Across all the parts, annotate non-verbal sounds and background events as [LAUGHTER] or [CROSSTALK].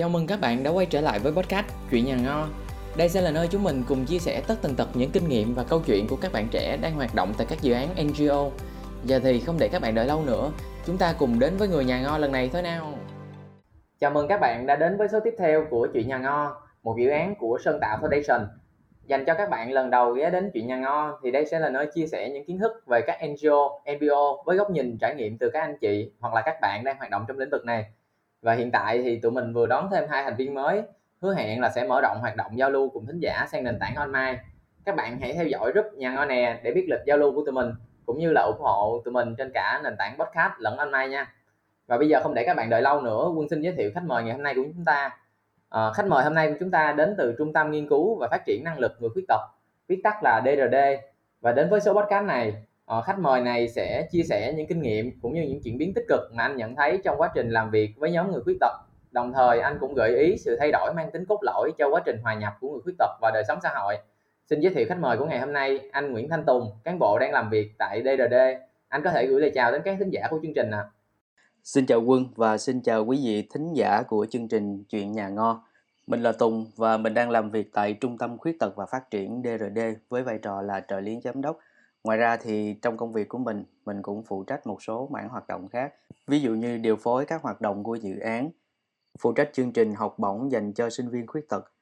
Chào mừng các bạn đã quay trở lại với podcast Chuyện nhà ngo. Đây sẽ là nơi chúng mình cùng chia sẻ tất tần tật những kinh nghiệm và câu chuyện của các bạn trẻ đang hoạt động tại các dự án NGO. Giờ thì không để các bạn đợi lâu nữa, chúng ta cùng đến với người nhà ngo lần này thôi nào. Chào mừng các bạn đã đến với số tiếp theo của Chuyện nhà ngo, một dự án của Sơn Tạo Foundation. Dành cho các bạn lần đầu ghé đến Chuyện nhà ngo thì đây sẽ là nơi chia sẻ những kiến thức về các NGO, NPO với góc nhìn trải nghiệm từ các anh chị hoặc là các bạn đang hoạt động trong lĩnh vực này và hiện tại thì tụi mình vừa đón thêm hai thành viên mới hứa hẹn là sẽ mở rộng hoạt động giao lưu cùng thính giả sang nền tảng online. Các bạn hãy theo dõi group nhà ngon nè để biết lịch giao lưu của tụi mình cũng như là ủng hộ tụi mình trên cả nền tảng podcast lẫn online nha. Và bây giờ không để các bạn đợi lâu nữa quân xin giới thiệu khách mời ngày hôm nay của chúng ta. À, khách mời hôm nay của chúng ta đến từ trung tâm nghiên cứu và phát triển năng lực người khuyết tật viết tắt là DRD và đến với số podcast này Ờ, khách mời này sẽ chia sẻ những kinh nghiệm cũng như những chuyển biến tích cực mà anh nhận thấy trong quá trình làm việc với nhóm người khuyết tật đồng thời, anh cũng gợi ý sự thay đổi mang tính cốt lõi cho quá trình hòa nhập của người khuyết tật và đời sống xã hội xin giới thiệu khách mời của ngày hôm nay, anh Nguyễn Thanh Tùng, cán bộ đang làm việc tại DRD anh có thể gửi lời chào đến các thính giả của chương trình ạ à. Xin chào Quân và xin chào quý vị thính giả của chương trình Chuyện Nhà Ngo. Mình là Tùng và mình đang làm việc tại Trung tâm Khuyết tật và Phát triển DRD với vai trò là trợ lý giám đốc Ngoài ra thì trong công việc của mình, mình cũng phụ trách một số mảng hoạt động khác, ví dụ như điều phối các hoạt động của dự án, phụ trách chương trình học bổng dành cho sinh viên khuyết tật,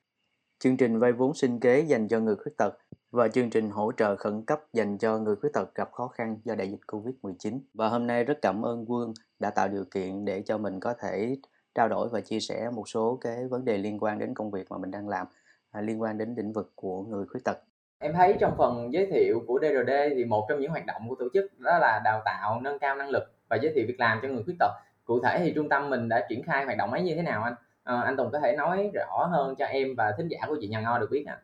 chương trình vay vốn sinh kế dành cho người khuyết tật và chương trình hỗ trợ khẩn cấp dành cho người khuyết tật gặp khó khăn do đại dịch Covid-19. Và hôm nay rất cảm ơn Quân đã tạo điều kiện để cho mình có thể trao đổi và chia sẻ một số cái vấn đề liên quan đến công việc mà mình đang làm, à, liên quan đến lĩnh vực của người khuyết tật. Em thấy trong phần giới thiệu của DRD thì một trong những hoạt động của tổ chức đó là đào tạo, nâng cao năng lực và giới thiệu việc làm cho người khuyết tật. Cụ thể thì trung tâm mình đã triển khai hoạt động ấy như thế nào anh? À, anh Tùng có thể nói rõ hơn cho em và thính giả của chị Nhà Ngo được biết ạ.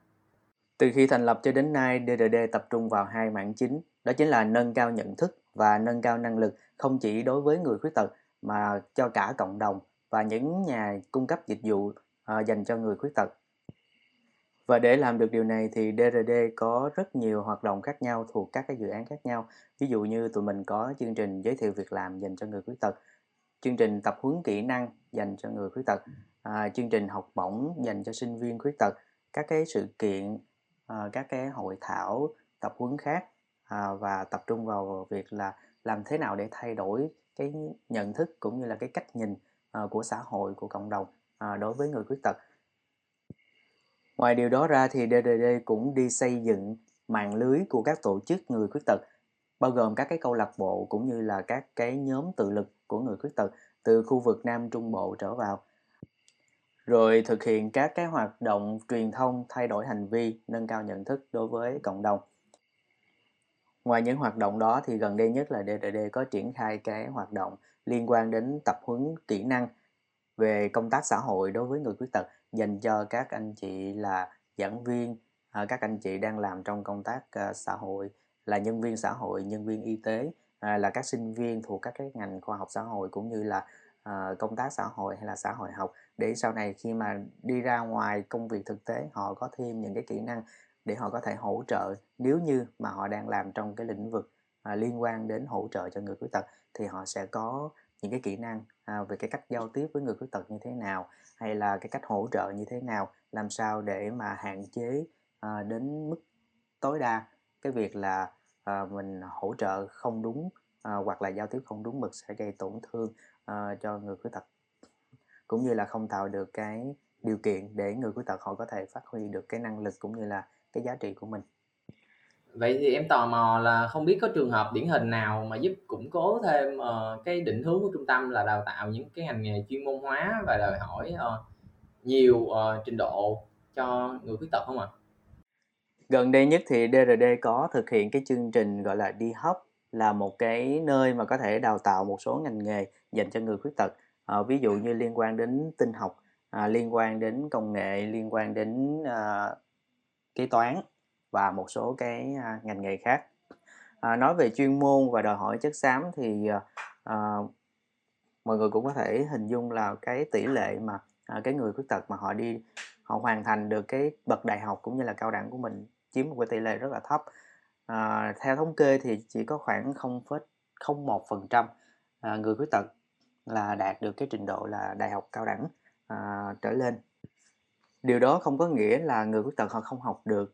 Từ khi thành lập cho đến nay, DRD tập trung vào hai mảng chính, đó chính là nâng cao nhận thức và nâng cao năng lực không chỉ đối với người khuyết tật mà cho cả cộng đồng và những nhà cung cấp dịch vụ uh, dành cho người khuyết tật và để làm được điều này thì DRD có rất nhiều hoạt động khác nhau thuộc các cái dự án khác nhau. Ví dụ như tụi mình có chương trình giới thiệu việc làm dành cho người khuyết tật, chương trình tập huấn kỹ năng dành cho người khuyết tật, à, chương trình học bổng dành cho sinh viên khuyết tật, các cái sự kiện, à, các cái hội thảo, tập huấn khác à, và tập trung vào việc là làm thế nào để thay đổi cái nhận thức cũng như là cái cách nhìn à, của xã hội của cộng đồng à, đối với người khuyết tật Ngoài điều đó ra thì DDD cũng đi xây dựng mạng lưới của các tổ chức người khuyết tật, bao gồm các cái câu lạc bộ cũng như là các cái nhóm tự lực của người khuyết tật từ khu vực Nam Trung Bộ trở vào. Rồi thực hiện các cái hoạt động truyền thông thay đổi hành vi, nâng cao nhận thức đối với cộng đồng. Ngoài những hoạt động đó thì gần đây nhất là DDD có triển khai cái hoạt động liên quan đến tập huấn kỹ năng về công tác xã hội đối với người khuyết tật dành cho các anh chị là giảng viên à, các anh chị đang làm trong công tác à, xã hội là nhân viên xã hội nhân viên y tế à, là các sinh viên thuộc các cái ngành khoa học xã hội cũng như là ờ, công tác xã hội hay là xã hội học để sau này khi mà đi ra ngoài công việc thực tế họ có thêm những cái kỹ năng để họ có thể hỗ trợ nếu như mà họ đang làm trong cái lĩnh vực à, liên quan đến hỗ trợ cho người khuyết tật thì họ sẽ có những cái kỹ năng à, về cái cách giao tiếp với người khuyết tật như thế nào hay là cái cách hỗ trợ như thế nào làm sao để mà hạn chế à, đến mức tối đa cái việc là à, mình hỗ trợ không đúng à, hoặc là giao tiếp không đúng mực sẽ gây tổn thương à, cho người khuyết tật. Cũng như là không tạo được cái điều kiện để người khuyết tật họ có thể phát huy được cái năng lực cũng như là cái giá trị của mình vậy thì em tò mò là không biết có trường hợp điển hình nào mà giúp củng cố thêm uh, cái định hướng của trung tâm là đào tạo những cái ngành nghề chuyên môn hóa và đòi hỏi uh, nhiều uh, trình độ cho người khuyết tật không ạ? À? Gần đây nhất thì DRD có thực hiện cái chương trình gọi là đi hub là một cái nơi mà có thể đào tạo một số ngành nghề dành cho người khuyết tật. À, ví dụ như liên quan đến tinh học, à, liên quan đến công nghệ, liên quan đến à, kế toán và một số cái à, ngành nghề khác à, nói về chuyên môn và đòi hỏi chất xám thì à, à, mọi người cũng có thể hình dung là cái tỷ lệ mà à, cái người khuyết tật mà họ đi họ hoàn thành được cái bậc đại học cũng như là cao đẳng của mình chiếm một cái tỷ lệ rất là thấp à, theo thống kê thì chỉ có khoảng 0,01 phần trăm à, người khuyết tật là đạt được cái trình độ là đại học cao đẳng à, trở lên. Điều đó không có nghĩa là người khuyết tật họ không học được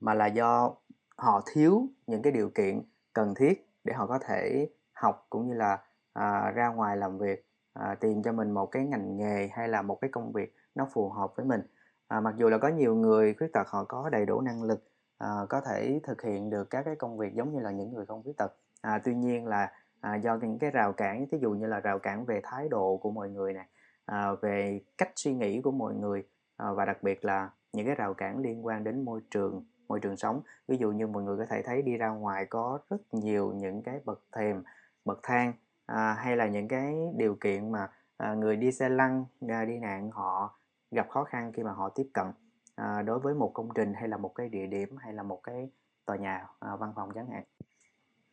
mà là do họ thiếu những cái điều kiện cần thiết để họ có thể học cũng như là à, ra ngoài làm việc à, tìm cho mình một cái ngành nghề hay là một cái công việc nó phù hợp với mình. À, mặc dù là có nhiều người khuyết tật họ có đầy đủ năng lực à, có thể thực hiện được các cái công việc giống như là những người không khuyết tật. À, tuy nhiên là à, do những cái rào cản ví dụ như là rào cản về thái độ của mọi người này à, về cách suy nghĩ của mọi người à, và đặc biệt là những cái rào cản liên quan đến môi trường môi trường sống. Ví dụ như mọi người có thể thấy đi ra ngoài có rất nhiều những cái bậc thềm bậc thang à, hay là những cái điều kiện mà à, người đi xe lăn à, đi nạn họ gặp khó khăn khi mà họ tiếp cận à, đối với một công trình hay là một cái địa điểm hay là một cái tòa nhà à, văn phòng chẳng hạn.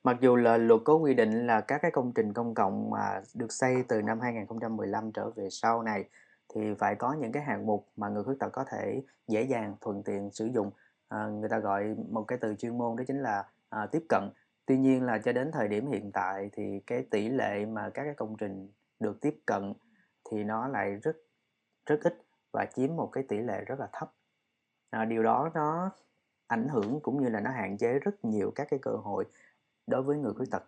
Mặc dù là luật có quy định là các cái công trình công cộng mà được xây từ năm 2015 trở về sau này thì phải có những cái hạng mục mà người khuyết tật có thể dễ dàng thuận tiện sử dụng à, người ta gọi một cái từ chuyên môn đó chính là à, tiếp cận. Tuy nhiên là cho đến thời điểm hiện tại thì cái tỷ lệ mà các cái công trình được tiếp cận thì nó lại rất rất ít và chiếm một cái tỷ lệ rất là thấp. À, điều đó nó ảnh hưởng cũng như là nó hạn chế rất nhiều các cái cơ hội đối với người khuyết tật.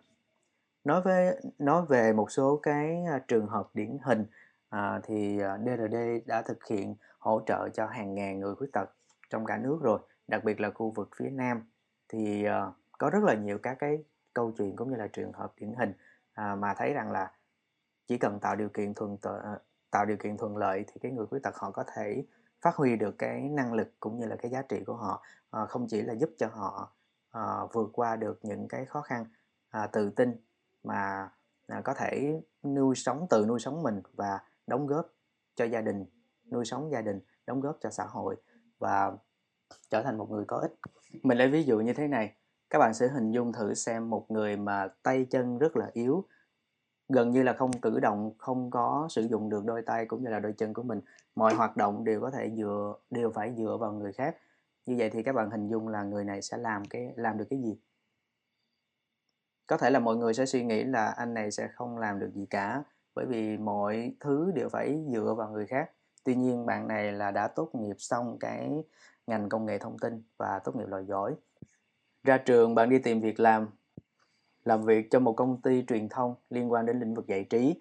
Nói về nói về một số cái à, trường hợp điển hình à, thì à, DRD đã thực hiện hỗ trợ cho hàng ngàn người khuyết tật trong cả nước rồi đặc biệt là khu vực phía nam thì uh, có rất là nhiều các cái câu chuyện cũng như là trường hợp điển hình à, mà thấy rằng là chỉ cần tạo điều kiện thuận uh, tạo điều kiện thuận lợi thì cái người khuyết tật họ có thể phát huy được cái năng lực cũng như là cái giá trị của họ ờ, không chỉ là giúp cho họ vượt qua được những cái khó khăn à, tự tin mà à, có thể nuôi sống tự nuôi sống mình và đóng góp cho gia đình nuôi sống gia đình đóng góp cho xã hội. Và trở thành một người có ích. Mình lấy ví dụ như thế này, các bạn sẽ hình dung thử xem một người mà tay chân rất là yếu, gần như là không cử động, không có sử dụng được đôi tay cũng như là đôi chân của mình, mọi hoạt động đều có thể dựa, đều phải dựa vào người khác. Như vậy thì các bạn hình dung là người này sẽ làm cái, làm được cái gì? Có thể là mọi người sẽ suy nghĩ là anh này sẽ không làm được gì cả, bởi vì mọi thứ đều phải dựa vào người khác. Tuy nhiên bạn này là đã tốt nghiệp xong cái ngành công nghệ thông tin và tốt nghiệp loại giỏi. Ra trường bạn đi tìm việc làm làm việc cho một công ty truyền thông liên quan đến lĩnh vực giải trí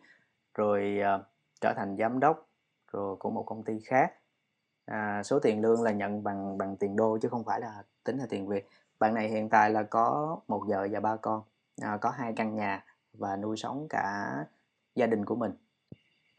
rồi uh, trở thành giám đốc rồi của một công ty khác. À, số tiền lương là nhận bằng bằng tiền đô chứ không phải là tính là tiền việt. Bạn này hiện tại là có một vợ và ba con à, có hai căn nhà và nuôi sống cả gia đình của mình.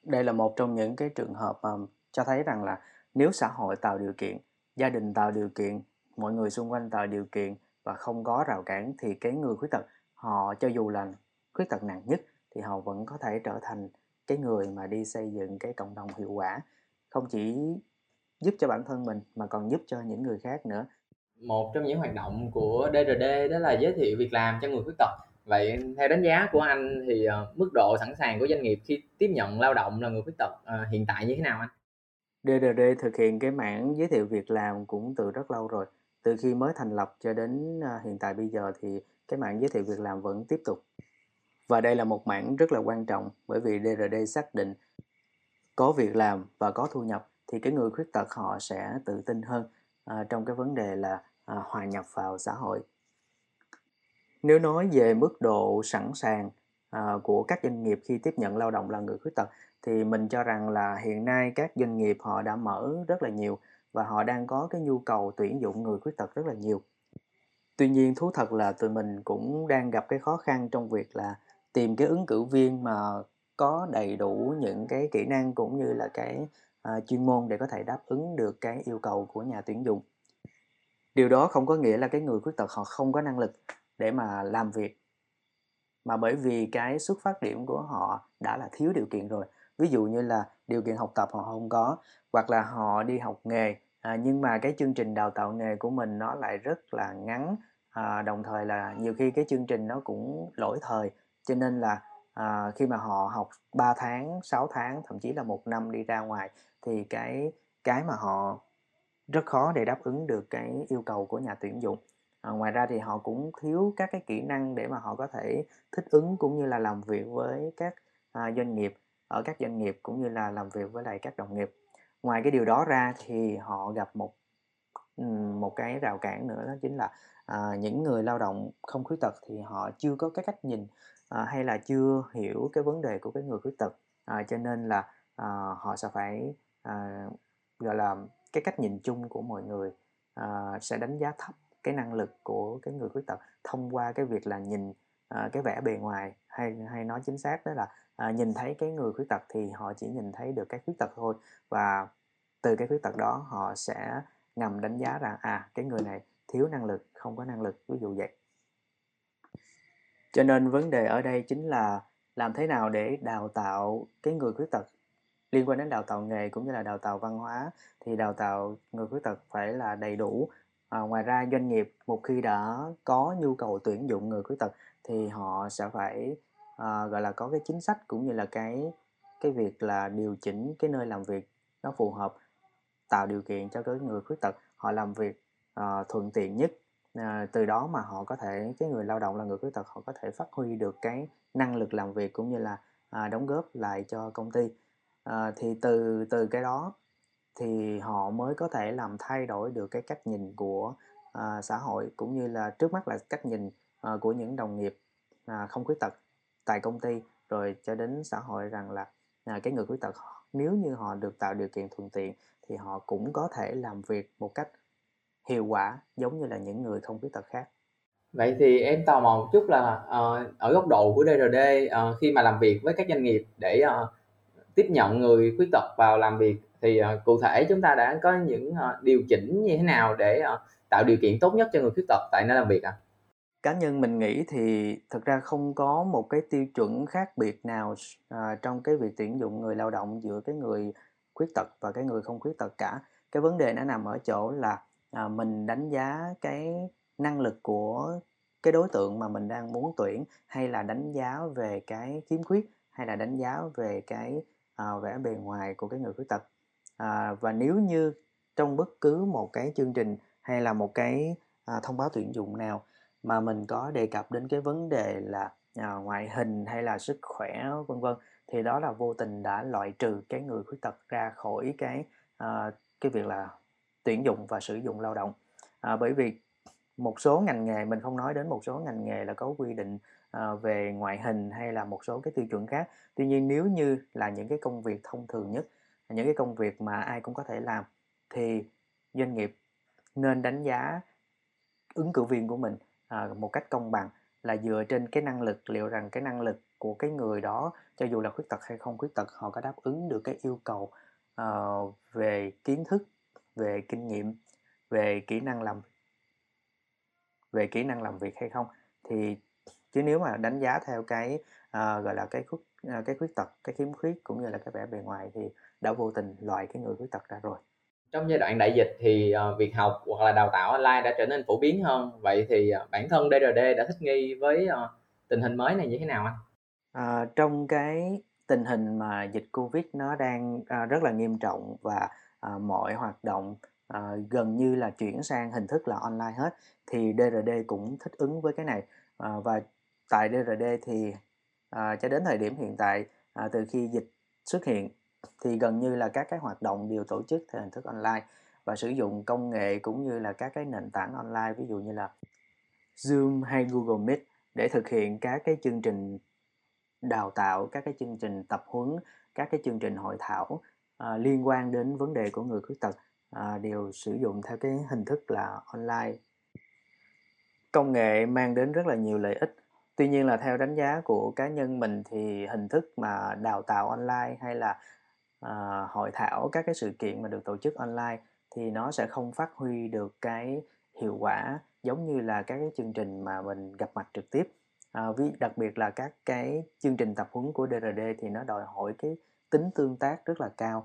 Đây là một trong những cái trường hợp mà cho thấy rằng là nếu xã hội tạo điều kiện gia đình tạo điều kiện, mọi người xung quanh tạo điều kiện và không có rào cản thì cái người khuyết tật, họ cho dù là khuyết tật nặng nhất thì họ vẫn có thể trở thành cái người mà đi xây dựng cái cộng đồng hiệu quả. Không chỉ giúp cho bản thân mình mà còn giúp cho những người khác nữa. Một trong những hoạt động của DRD đó là giới thiệu việc làm cho người khuyết tật. Vậy theo đánh giá của anh thì ờ, mức độ sẵn sàng của doanh nghiệp khi tiếp nhận lao động là người khuyết tật ờ, hiện tại như thế nào anh? DRD thực hiện cái mảng giới thiệu việc làm cũng từ rất lâu rồi. Từ khi mới thành lập cho đến à, hiện tại bây giờ thì cái mảng giới thiệu việc làm vẫn tiếp tục. Và đây là một mảng rất là quan trọng bởi vì DRD xác định có việc làm và có thu nhập thì cái người khuyết tật họ sẽ tự tin hơn à, trong cái vấn đề là à, hòa nhập vào xã hội. Nếu nói về mức độ sẵn sàng Ờ, của các doanh nghiệp khi tiếp nhận lao động là người khuyết tật. Thì mình cho rằng là hiện nay các doanh nghiệp họ đã mở rất là nhiều và họ đang có cái nhu cầu tuyển dụng người khuyết tật rất là nhiều. Tuy nhiên thú thật là tụi mình cũng đang gặp cái khó khăn trong việc là tìm cái ứng cử viên mà có đầy đủ những cái kỹ năng cũng như là cái ờ, chuyên môn để có thể đáp ứng được cái yêu cầu của nhà tuyển dụng. Điều đó không có nghĩa là cái người khuyết tật họ không có năng lực để mà làm việc mà bởi vì cái xuất phát điểm của họ đã là thiếu điều kiện rồi. Ví dụ như là điều kiện học tập họ không có hoặc là họ đi học nghề à, nhưng mà cái chương trình đào tạo nghề của mình nó lại rất là ngắn à, đồng thời là nhiều khi cái chương trình nó cũng lỗi thời. Cho nên là à, khi mà họ học 3 tháng 6 tháng thậm chí là một năm đi ra ngoài thì cái cái mà họ rất khó để đáp ứng được cái yêu cầu của nhà tuyển dụng à, ngoài ra thì họ cũng thiếu các cái kỹ năng để mà họ có thể thích ứng cũng như là làm việc với các à, doanh nghiệp ở các doanh nghiệp cũng như là làm việc với lại các đồng nghiệp. Ngoài cái điều đó ra thì họ gặp một một cái rào cản nữa đó chính là à, những người lao động không khuyết tật thì họ chưa có cái cách nhìn à, hay là chưa hiểu cái vấn đề của cái người khuyết tật. À, cho nên là à, họ sẽ phải à, gọi là cái cách nhìn chung của mọi người à, sẽ đánh giá thấp cái năng lực của cái người khuyết tật thông qua cái việc là nhìn ờ, cái vẻ bề ngoài hay hay nói chính xác đó là à, nhìn thấy cái người khuyết tật thì họ chỉ nhìn thấy được cái khuyết tật thôi. Và từ cái khuyết tật đó họ sẽ ngầm đánh giá rằng à cái người này thiếu năng lực, không có năng lực, ví dụ vậy. Cho nên vấn đề ở đây chính là làm thế nào để đào tạo cái người khuyết tật. Liên quan đến đào tạo nghề cũng như là đào tạo văn hóa thì đào tạo người khuyết tật phải là đầy đủ à, ngoài ra doanh nghiệp một khi đã có nhu cầu tuyển dụng người khuyết tật thì họ sẽ phải à, gọi là có cái chính sách cũng như là cái cái việc là điều chỉnh cái nơi làm việc nó phù hợp tạo điều kiện cho cái người khuyết tật họ làm việc uh, thuận tiện nhất. À, từ đó mà họ có thể cái người lao động là người khuyết tật họ có thể phát huy được cái năng lực làm việc cũng như là à, đóng góp lại cho công ty. À, thì từ từ cái đó thì họ mới có thể làm thay đổi được cái cách nhìn của à, xã hội cũng như là trước mắt là cách nhìn à, của những đồng nghiệp à, không khuyết tật tại công ty. Rồi cho đến xã hội rằng là à, cái người khuyết tật nếu như họ được tạo điều kiện thuận tiện thì họ cũng có thể làm việc một cách hiệu quả giống như là những người không khuyết tật khác. Vậy thì em tò mò một chút là uh, ở góc độ của DRD uh, ờ, khi mà làm việc với các doanh nghiệp để uh, tiếp nhận người khuyết tật vào làm việc thì uh, cụ thể chúng ta đã có những uh, điều chỉnh như thế nào để uh, tạo điều kiện tốt nhất cho người khuyết tật tại nơi làm việc ạ? À? cá nhân mình nghĩ thì thực ra không có một cái tiêu chuẩn khác biệt nào uh, trong cái việc tuyển dụng người lao động giữa cái người khuyết tật và cái người không khuyết tật cả cái vấn đề nó nằm ở chỗ là uh, mình đánh giá cái năng lực của cái đối tượng mà mình đang muốn tuyển hay là đánh giá về cái khiếm khuyết hay là đánh giá về cái uh, vẻ bề ngoài của cái người khuyết tật à, và nếu như trong bất cứ một cái chương trình hay là một cái à, thông báo tuyển dụng nào mà mình có đề cập đến cái vấn đề là à, ngoại hình hay là sức khỏe vân vân thì đó là vô tình đã loại trừ cái người khuyết tật ra khỏi cái à, cái việc là tuyển dụng và sử dụng lao động. À, bởi vì một số ngành nghề mình không nói đến một số ngành nghề là có quy định à, về ngoại hình hay là một số cái tiêu chuẩn khác. Tuy nhiên nếu như là những cái công việc thông thường nhất những cái công việc mà ai cũng có thể làm thì doanh nghiệp nên đánh giá ứng cử viên của mình à, một cách công bằng là dựa trên cái năng lực liệu rằng cái năng lực của cái người đó cho dù là khuyết tật hay không khuyết tật họ có đáp ứng được cái yêu cầu uh, về kiến thức về kinh nghiệm về kỹ năng làm về kỹ năng làm việc hay không. Thì chứ nếu mà đánh giá theo cái uh, gọi là cái khuyết uh, cái khuyết tật cái khiếm khuyết cũng như là cái vẻ bề ngoài thì đã vô tình loại cái người khuyết tật ra rồi. Trong giai đoạn đại dịch thì uh, việc học hoặc là đào tạo online đã trở nên phổ biến hơn. Vậy thì uh, bản thân DRD đã thích nghi với uh, tình hình mới này như thế nào anh? À, trong cái tình hình mà dịch Covid nó đang à, rất là nghiêm trọng và à, mọi hoạt động à, gần như là chuyển sang hình thức là online hết thì DRD cũng thích ứng với cái này. À, và tại DRD thì à, cho đến thời điểm hiện tại à, từ khi dịch xuất hiện thì gần như là các cái hoạt động đều tổ chức theo hình thức online và sử dụng công nghệ cũng như là các cái nền tảng online ví dụ như là Zoom hay Google Meet để thực hiện các cái chương trình đào tạo, các cái chương trình tập huấn, các cái chương trình hội thảo à, liên quan đến vấn đề của người khuyết tật à, đều sử dụng theo cái hình thức là online. Công nghệ mang đến rất là nhiều lợi ích. Tuy nhiên là theo đánh giá của cá nhân mình thì hình thức mà đào tạo online hay là à, hội thảo các cái sự kiện mà được tổ chức online thì nó sẽ không phát huy được cái hiệu quả giống như là các cái chương trình mà mình gặp mặt trực tiếp. À, ví đặc biệt là các cái chương trình tập huấn của DRD thì nó đòi hỏi cái tính tương tác rất là cao.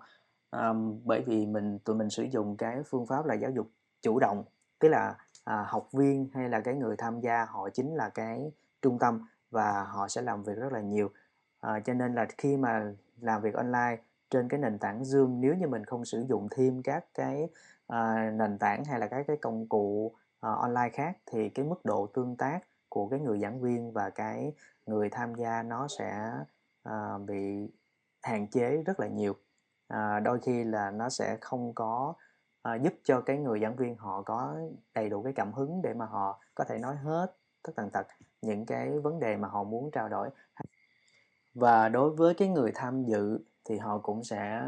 À, bởi vì mình tụi mình sử dụng cái phương pháp là giáo dục chủ động tức là à, học viên hay là cái người tham gia họ chính là cái trung tâm và họ sẽ làm việc rất là nhiều. À, cho nên là khi mà làm việc online trên cái nền tảng Zoom nếu như mình không sử dụng thêm các cái uh, nền tảng hay là các cái công cụ uh, online khác thì cái mức độ tương tác của cái người giảng viên và cái người tham gia nó sẽ uh, bị hạn chế rất là nhiều. À, đôi khi là nó sẽ không có à, giúp cho cái người giảng viên họ có đầy đủ cái cảm hứng để mà họ có thể nói hết tất tần tật những cái vấn đề mà họ muốn trao đổi. Và đối với cái người tham dự thì họ cũng sẽ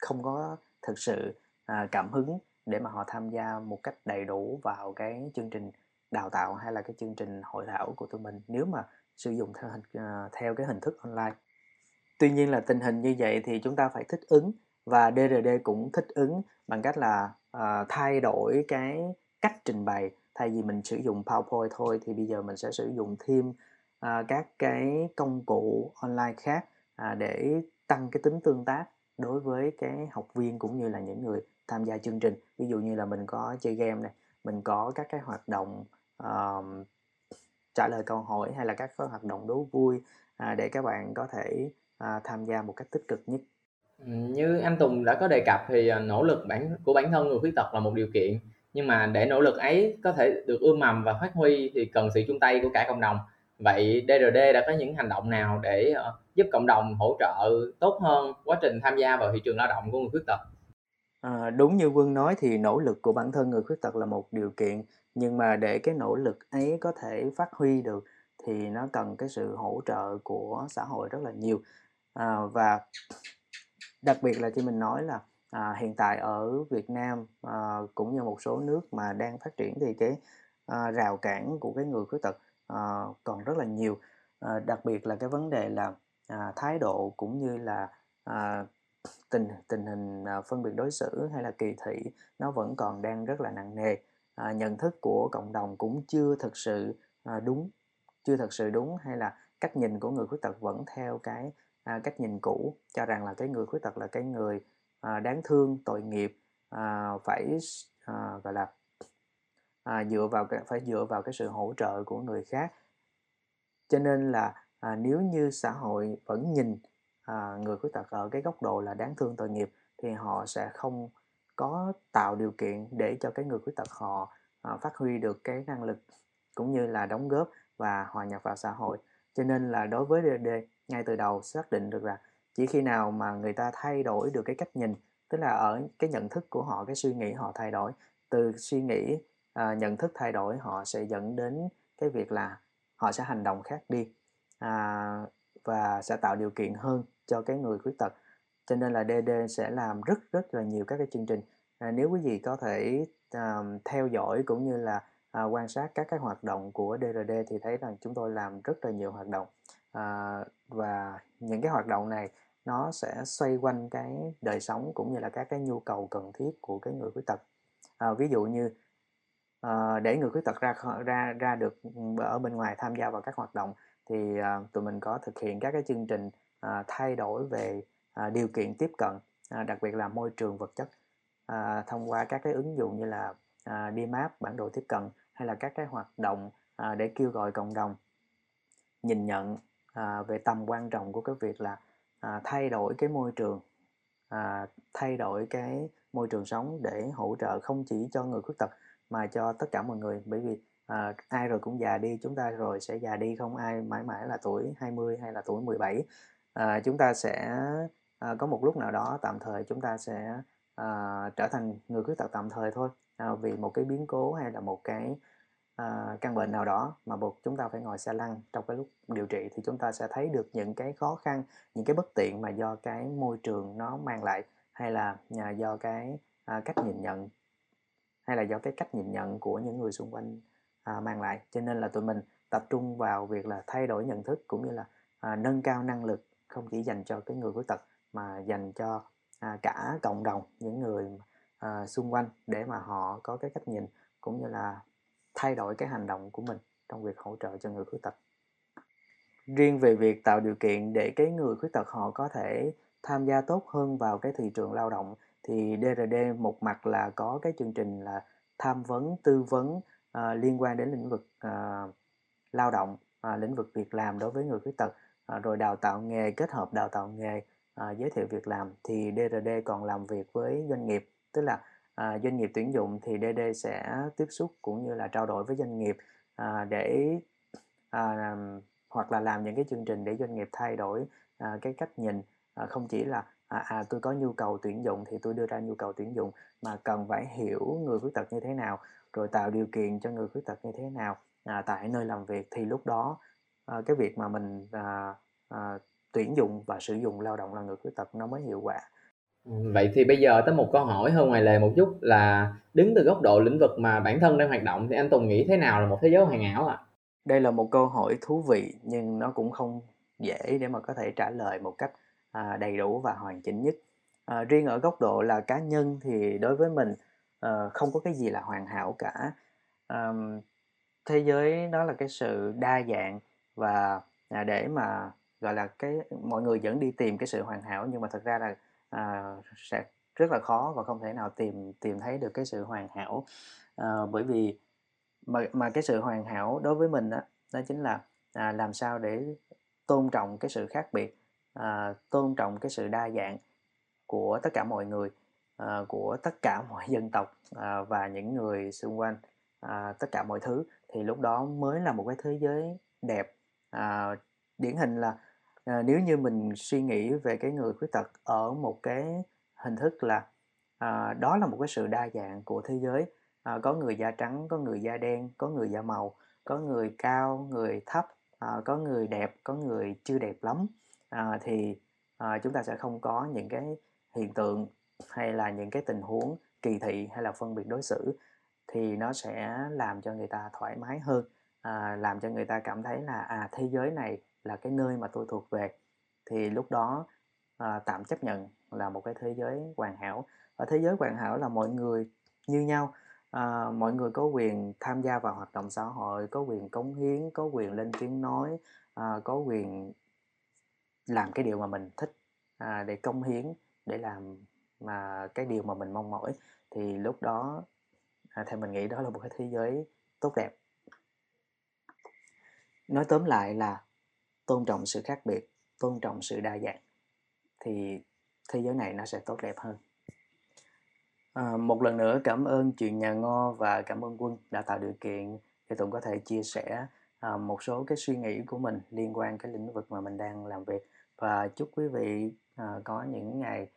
không có thực sự à, cảm hứng để mà họ tham gia một cách đầy đủ vào cái chương trình đào tạo hay là cái chương trình hội thảo của tụi mình nếu mà sử dụng theo hình à, theo cái hình thức online. Tuy nhiên là tình hình như vậy thì chúng ta phải thích ứng và DRD cũng thích ứng bằng cách là uh, thay đổi cái cách trình bày thay vì mình sử dụng PowerPoint thôi thì bây giờ mình sẽ sử dụng thêm à, các cái công cụ online khác à, để tăng cái tính tương tác đối với cái học viên cũng như là những người tham gia chương trình. Ví dụ như là mình có chơi game này mình có các cái hoạt động uh, trả lời câu hỏi hay là các cái hoạt động đố vui à, để các bạn có thể uh, tham gia một cách tích cực nhất. Như anh Tùng đã có đề cập thì à, nỗ lực bản của bản thân người khuyết tật là một điều kiện nhưng mà để nỗ lực ấy có thể được ươm mầm và phát huy thì cần sự chung tay của cả cộng đồng. Vậy DRD đã có những hành động nào để ờ, giúp cộng đồng hỗ trợ tốt hơn quá trình tham gia vào thị trường lao động của người khuyết tật? À, đúng như Quân nói thì nỗ lực của bản thân người khuyết tật là một điều kiện nhưng mà để cái nỗ lực ấy có thể phát huy được thì nó cần cái sự hỗ trợ của xã hội rất là nhiều. À, và đặc biệt là khi mình nói là à, hiện tại ở Việt Nam à, cũng như một số nước mà đang phát triển thì cái à, rào cản của cái người khuyết tật à, còn rất là nhiều. À, đặc biệt là cái vấn đề là à, thái độ cũng như là à, tình tình hình à, phân biệt đối xử hay là kỳ thị nó vẫn còn đang rất là nặng nề. À, nhận thức của cộng đồng cũng chưa thực sự à, đúng chưa thật sự đúng hay là cách nhìn của người khuyết tật vẫn theo cái à, cách nhìn cũ cho rằng là cái người khuyết tật là cái người à, đáng thương tội nghiệp à, phải à, gọi là à, dựa vào cái phải dựa vào cái sự hỗ trợ của người khác. Cho nên là à, nếu như xã hội vẫn nhìn à, người khuyết tật ở cái góc độ là đáng thương tội nghiệp thì họ sẽ không có tạo điều kiện để cho cái người khuyết tật họ à, phát huy được cái năng lực cũng như là đóng góp và hòa nhập vào xã hội. Cho nên là đối với DD ngay từ đầu xác định được là chỉ khi nào mà người ta thay đổi được cái cách nhìn tức là ở cái nhận thức của họ cái suy nghĩ họ thay đổi từ suy nghĩ à, nhận thức thay đổi họ sẽ dẫn đến cái việc là họ sẽ hành động khác đi à, và sẽ tạo điều kiện hơn cho cái người khuyết tật. Cho nên là DD sẽ làm rất rất là nhiều các cái chương trình. À, nếu quý vị có thể à, theo dõi cũng như là à, quan sát các cái hoạt động của DRD thì thấy rằng chúng tôi làm rất là nhiều hoạt động. À, và những cái hoạt động này nó sẽ xoay quanh cái đời sống cũng như là các cái nhu cầu cần thiết của cái người khuyết tật. À, ví dụ như à, để người khuyết tật ra ra ra được ở bên ngoài tham gia vào các hoạt động thì à, tụi mình có thực hiện các cái chương trình à, thay đổi về à, điều kiện tiếp cận à, đặc biệt là môi trường vật chất à, thông qua các cái ứng dụng như là à, DMAP bản đồ tiếp cận hay là các cái hoạt động à, để kêu gọi cộng đồng nhìn nhận à, về tầm quan trọng của cái việc là à, thay đổi cái môi trường à, thay đổi cái môi trường sống để hỗ trợ không chỉ cho người khuyết tật mà cho tất cả mọi người. Bởi vì à, ai rồi cũng già đi chúng ta rồi sẽ già đi không ai mãi mãi là tuổi 20 hay là tuổi 17 à, chúng ta sẽ à, có một lúc nào đó tạm thời chúng ta sẽ à, trở thành người khuyết tật tạm thời thôi. À, vì một cái biến cố hay là một cái à, căn bệnh nào đó mà buộc chúng ta phải ngồi xe lăn trong cái lúc điều trị thì chúng ta sẽ thấy được những cái khó khăn những cái bất tiện mà do cái môi trường nó mang lại hay là à, do cái à, cách nhìn nhận hay là do cái cách nhìn nhận của những người xung quanh à, mang lại. Cho nên là tụi mình tập trung vào việc là thay đổi nhận thức cũng như là à, nâng cao năng lực không chỉ dành cho cái người khuyết tật mà dành cho à, cả cộng đồng những người à, xung quanh để mà họ có cái cách nhìn cũng như là thay đổi cái hành động của mình trong việc hỗ trợ cho người khuyết tật. Riêng về việc tạo điều kiện để cái người khuyết tật họ có thể tham gia tốt hơn vào cái thị trường lao động thì DRD một mặt là có cái chương trình là tham vấn tư vấn uh, liên quan đến lĩnh vực uh, lao động uh, lĩnh vực việc làm đối với người khuyết tật uh, rồi đào tạo nghề kết hợp đào tạo nghề uh, giới thiệu việc làm thì DRD còn làm việc với doanh nghiệp tức là à, doanh nghiệp tuyển dụng thì DD sẽ tiếp xúc cũng như là trao đổi với doanh nghiệp à, để à, hoặc là làm những cái chương trình để doanh nghiệp thay đổi à, cái cách nhìn. À, không chỉ là à, à tôi có nhu cầu tuyển dụng thì tôi đưa ra nhu cầu tuyển dụng mà cần phải hiểu người khuyết tật như thế nào rồi tạo điều kiện cho người khuyết tật như thế nào à, tại nơi làm việc. Thì lúc đó à, cái việc mà mình à, à, tuyển dụng và sử dụng lao động là người khuyết tật nó mới hiệu quả. Vậy thì bây giờ tới một câu hỏi hơn ngoài lề một chút là đứng từ góc độ lĩnh vực mà bản thân đang hoạt động thì anh Tùng nghĩ thế nào là một thế giới hoàn hảo ạ? À? Đây là một câu hỏi thú vị nhưng nó cũng không dễ để mà có thể trả lời một cách à, đầy đủ và hoàn chỉnh nhất. À, riêng ở góc độ là cá nhân thì đối với mình à, không có cái gì là hoàn hảo cả. À, thế giới đó là cái sự đa dạng và à, để mà gọi là cái mọi người vẫn đi tìm cái sự hoàn hảo nhưng mà thật ra là à, sẽ rất là khó và không thể nào tìm tìm thấy được cái sự hoàn hảo. À, bởi vì mà mà cái sự hoàn hảo đối với mình đó, đó chính là à, làm sao để tôn trọng cái sự khác biệt à, tôn trọng cái sự đa dạng của tất cả mọi người à, của tất cả [LAUGHS] mọi dân tộc à, và những người xung quanh à, tất cả mọi thứ. Thì lúc đó mới là một cái thế giới đẹp. À, điển hình là à, nếu như mình suy nghĩ về cái người khuyết tật ở một cái hình thức là à, đó là một cái sự đa dạng của thế giới. À, có người da trắng có người da đen có người da màu có người cao người thấp à, có người đẹp có người chưa đẹp lắm. À, thì à, chúng ta sẽ không có những cái hiện tượng hay là những cái tình huống kỳ thị hay là phân biệt đối xử thì nó sẽ làm cho người ta thoải mái hơn. À, làm cho người ta cảm thấy là à thế giới này là cái nơi mà tôi thuộc về thì lúc đó à, tạm chấp nhận là một cái thế giới hoàn hảo. Và thế giới hoàn hảo là mọi người như nhau. À, mọi người có quyền tham gia vào hoạt động xã hội có quyền cống hiến có quyền lên tiếng nói à, có quyền làm cái điều mà mình thích à, để công hiến để làm mà cái điều mà mình mong mỏi. Thì lúc đó à, theo mình nghĩ đó là một cái thế giới tốt đẹp. Nói tóm lại là tôn trọng sự khác biệt tôn trọng sự đa dạng thì thế giới này nó sẽ tốt đẹp hơn. À, một lần nữa cảm ơn chuyện nhà ngo và cảm ơn quân đã tạo điều kiện để tụng có thể chia sẻ à, một số cái suy nghĩ của mình liên quan cái lĩnh vực mà mình đang làm việc. Và chúc quý vị à, có những ngày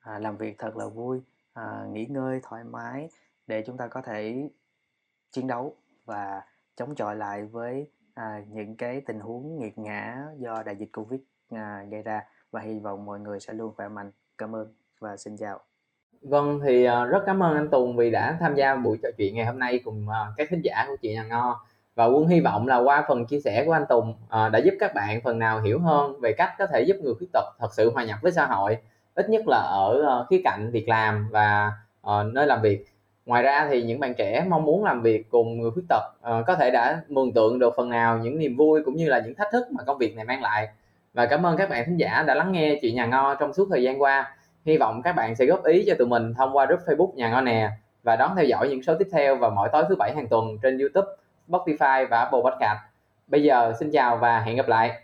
à, làm việc thật là vui à, nghỉ ngơi thoải mái để chúng ta có thể chiến đấu và chống chọi lại với à, những cái tình huống nghiệt ngã do đại dịch covid à, gây ra và hy vọng mọi người sẽ luôn khỏe mạnh. Cảm ơn và xin chào. Vâng thì à, rất cảm ơn anh Tùng vì đã tham gia buổi trò chuyện ngày hôm nay cùng à, các khán giả của chị nhà ngo và quân hy vọng là qua phần chia sẻ của anh Tùng à, đã giúp các bạn phần nào hiểu hơn về cách có thể giúp người khuyết tật thật sự hòa nhập với xã hội ít nhất là ở khía cạnh việc làm và ờ, nơi làm việc ngoài ra thì những bạn trẻ mong muốn làm việc cùng người khuyết tật ờ, có thể đã mường tượng được phần nào những niềm vui cũng như là những thách thức mà công việc này mang lại. Và cảm ơn các bạn thính giả đã lắng nghe chị nhà ngo trong suốt thời gian qua. Hy vọng các bạn sẽ góp ý cho tụi mình thông qua group facebook nhà ngo nè và đón theo dõi những số tiếp theo vào mỗi tối thứ bảy hàng tuần trên youtube, spotify và apple podcast. Bây giờ xin chào và hẹn gặp lại!